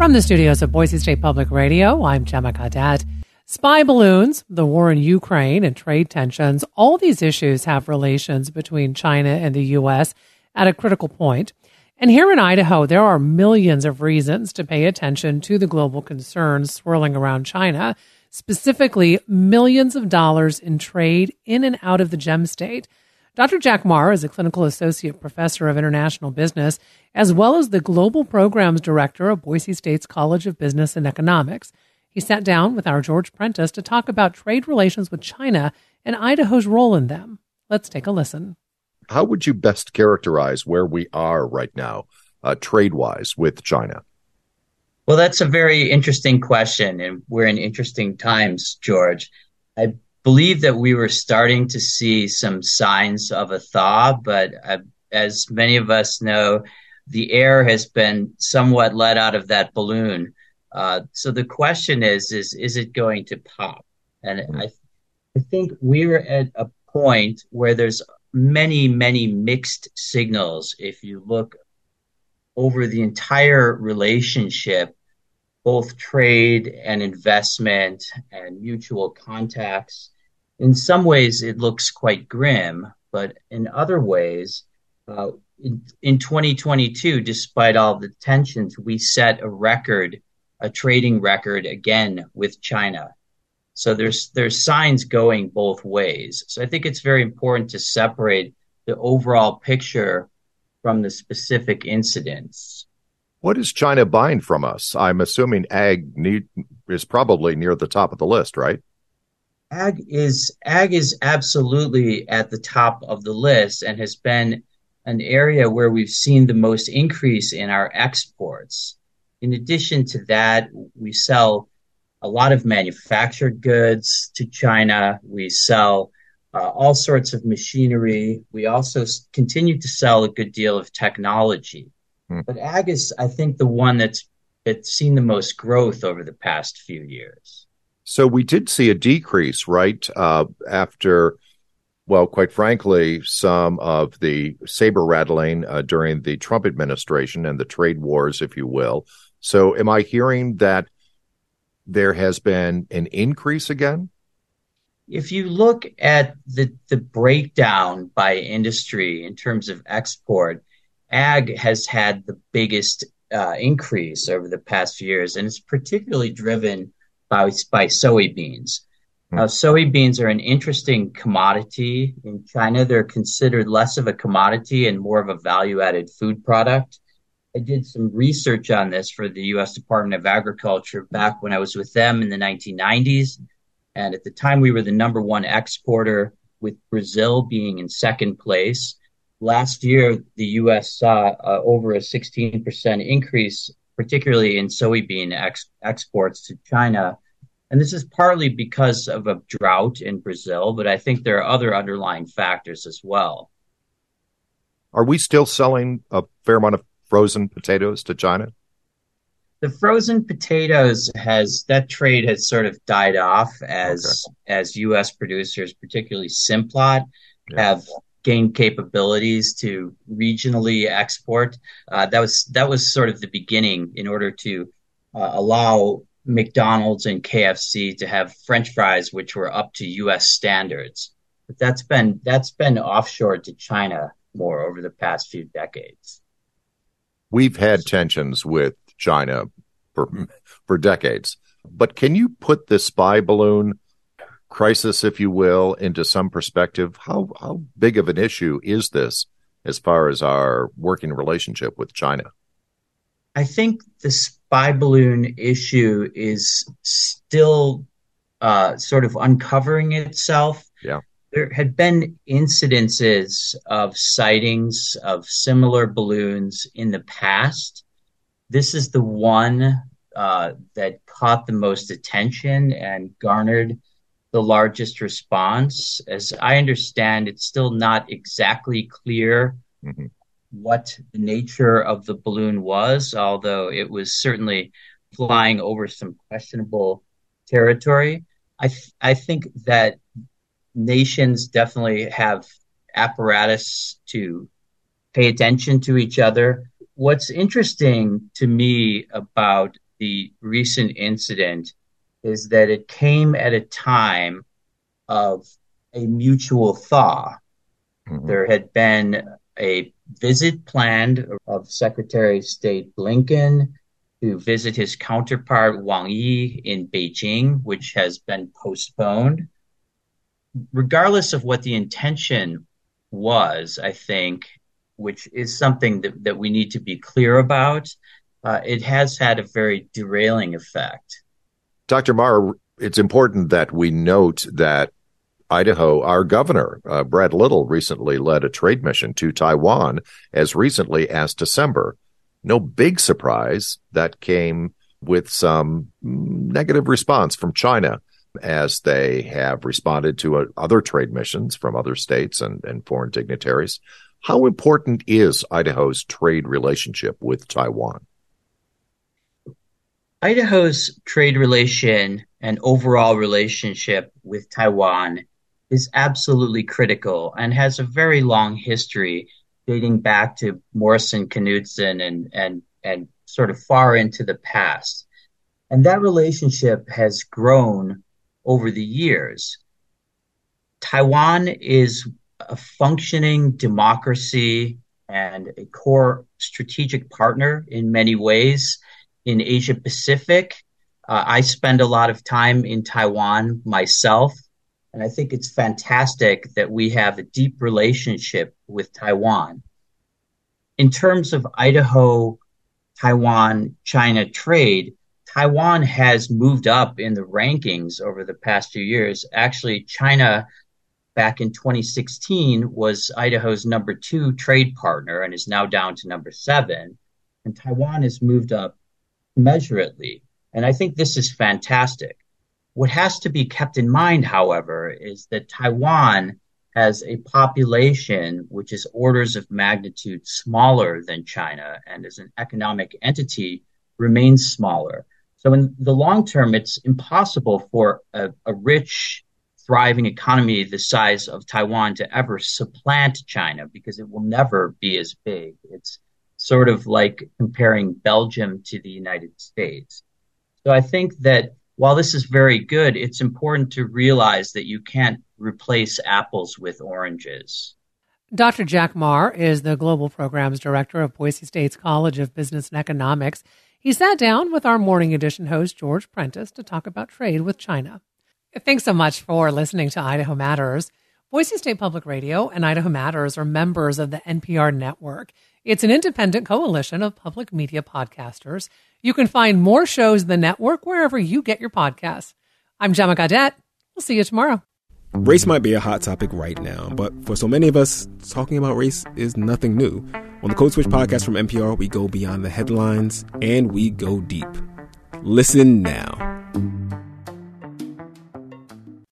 From the studios of Boise State Public Radio, I'm Gemma Gaudette. Spy balloons, the war in Ukraine, and trade tensions, all these issues have relations between China and the U.S. at a critical point. And here in Idaho, there are millions of reasons to pay attention to the global concerns swirling around China, specifically millions of dollars in trade in and out of the gem state. Dr. Jack Marr is a clinical associate professor of international business, as well as the global programs director of Boise State's College of Business and Economics. He sat down with our George Prentice to talk about trade relations with China and Idaho's role in them. Let's take a listen how would you best characterize where we are right now, uh, trade wise, with China? Well, that's a very interesting question, and we're in interesting times, George. I believe that we were starting to see some signs of a thaw, but uh, as many of us know, the air has been somewhat let out of that balloon. Uh, so the question is, is is it going to pop? And. I, I think we're at a point where there's many, many mixed signals if you look over the entire relationship, both trade and investment and mutual contacts. In some ways, it looks quite grim, but in other ways, uh, in, in 2022, despite all the tensions, we set a record, a trading record again with China. So there's there's signs going both ways. So I think it's very important to separate the overall picture from the specific incidents. What is China buying from us? I'm assuming ag need, is probably near the top of the list, right? Ag is ag is absolutely at the top of the list and has been an area where we've seen the most increase in our exports. In addition to that, we sell a lot of manufactured goods to China. We sell uh, all sorts of machinery. We also continue to sell a good deal of technology. Hmm. But ag is, I think, the one that's that's seen the most growth over the past few years. So we did see a decrease, right? Uh, after, well, quite frankly, some of the saber rattling uh, during the Trump administration and the trade wars, if you will. So, am I hearing that there has been an increase again? If you look at the, the breakdown by industry in terms of export, ag has had the biggest uh, increase over the past few years, and it's particularly driven by, by soybeans. Hmm. Now, soybeans are an interesting commodity in China. They're considered less of a commodity and more of a value added food product. I did some research on this for the U.S. Department of Agriculture back when I was with them in the 1990s. And at the time, we were the number one exporter, with Brazil being in second place. Last year, the U.S. saw uh, over a 16% increase, particularly in soybean ex- exports to China. And this is partly because of a drought in Brazil, but I think there are other underlying factors as well. Are we still selling a fair amount of frozen potatoes to China? The frozen potatoes has that trade has sort of died off as okay. as U.S. producers, particularly Simplot, yeah. have gained capabilities to regionally export. Uh, that was that was sort of the beginning in order to uh, allow McDonald's and KFC to have French fries, which were up to U.S. standards. But that's been that's been offshored to China more over the past few decades we've had tensions with China for for decades. But can you put the spy balloon crisis, if you will, into some perspective? How how big of an issue is this as far as our working relationship with China? I think the spy balloon issue is still uh, sort of uncovering itself. Yeah there had been incidences of sightings of similar balloons in the past. This is the one uh, that caught the most attention and garnered the largest response. As I understand, it's still not exactly clear mm-hmm. what the nature of the balloon was, although it was certainly flying over some questionable territory. I th- I think that nations definitely have apparatus to pay attention to each other. What's interesting to me about the recent incident is that it came at a time of a mutual thaw. Mm-hmm. There had been a visit planned of Secretary of State Blinken to visit his counterpart Wang Yi in Beijing, which has been postponed. Regardless of what the intention was, I think, which is something that, that we need to be clear about, uh, it has had a very derailing effect. Dr. Marr, it's important that we note that Idaho, our governor, uh, Brad Little, recently led a trade mission to Taiwan as recently as December. No big surprise that came with some negative response from China as they have responded to uh, other trade missions from other states and, and foreign dignitaries. How important is Idaho's trade relationship with Taiwan? Idaho's trade relation and overall relationship with Taiwan is absolutely critical and has a very long history dating back to Morrison Knudsen and, and, and sort of far into the past. And that relationship has grown over the years. Taiwan is a functioning democracy and a core strategic partner in many ways in Asia Pacific. Uh, I spend a lot of time in Taiwan myself, and I think it's fantastic that we have a deep relationship with Taiwan. In terms of Idaho, Taiwan, China trade, Taiwan has moved up in the rankings over the past few years. Actually, China back in 2016 was Idaho's number two trade partner and is now down to number seven. And Taiwan has moved up measurately. And I think this is fantastic. What has to be kept in mind, however, is that Taiwan has a population which is orders of magnitude smaller than China and as an economic entity remains smaller. So in the long term, it's impossible for a, a rich, thriving economy the size of Taiwan to ever supplant China because it will never be as big. It's sort of like comparing Belgium to the United States. So I think that while this is very good, it's important to realize that you can't replace apples with oranges. Dr. Jack Marr is the Global Programs Director of Boise State's College of Business and Economics. He sat down with our morning edition host, George Prentice, to talk about trade with China. Thanks so much for listening to Idaho Matters. Boise State Public Radio and Idaho Matters are members of the NPR network. It's an independent coalition of public media podcasters. You can find more shows in the network wherever you get your podcasts. I'm Gemma Gaudette. We'll see you tomorrow. Race might be a hot topic right now, but for so many of us, talking about race is nothing new. On the Code Switch podcast from NPR, we go beyond the headlines and we go deep. Listen now.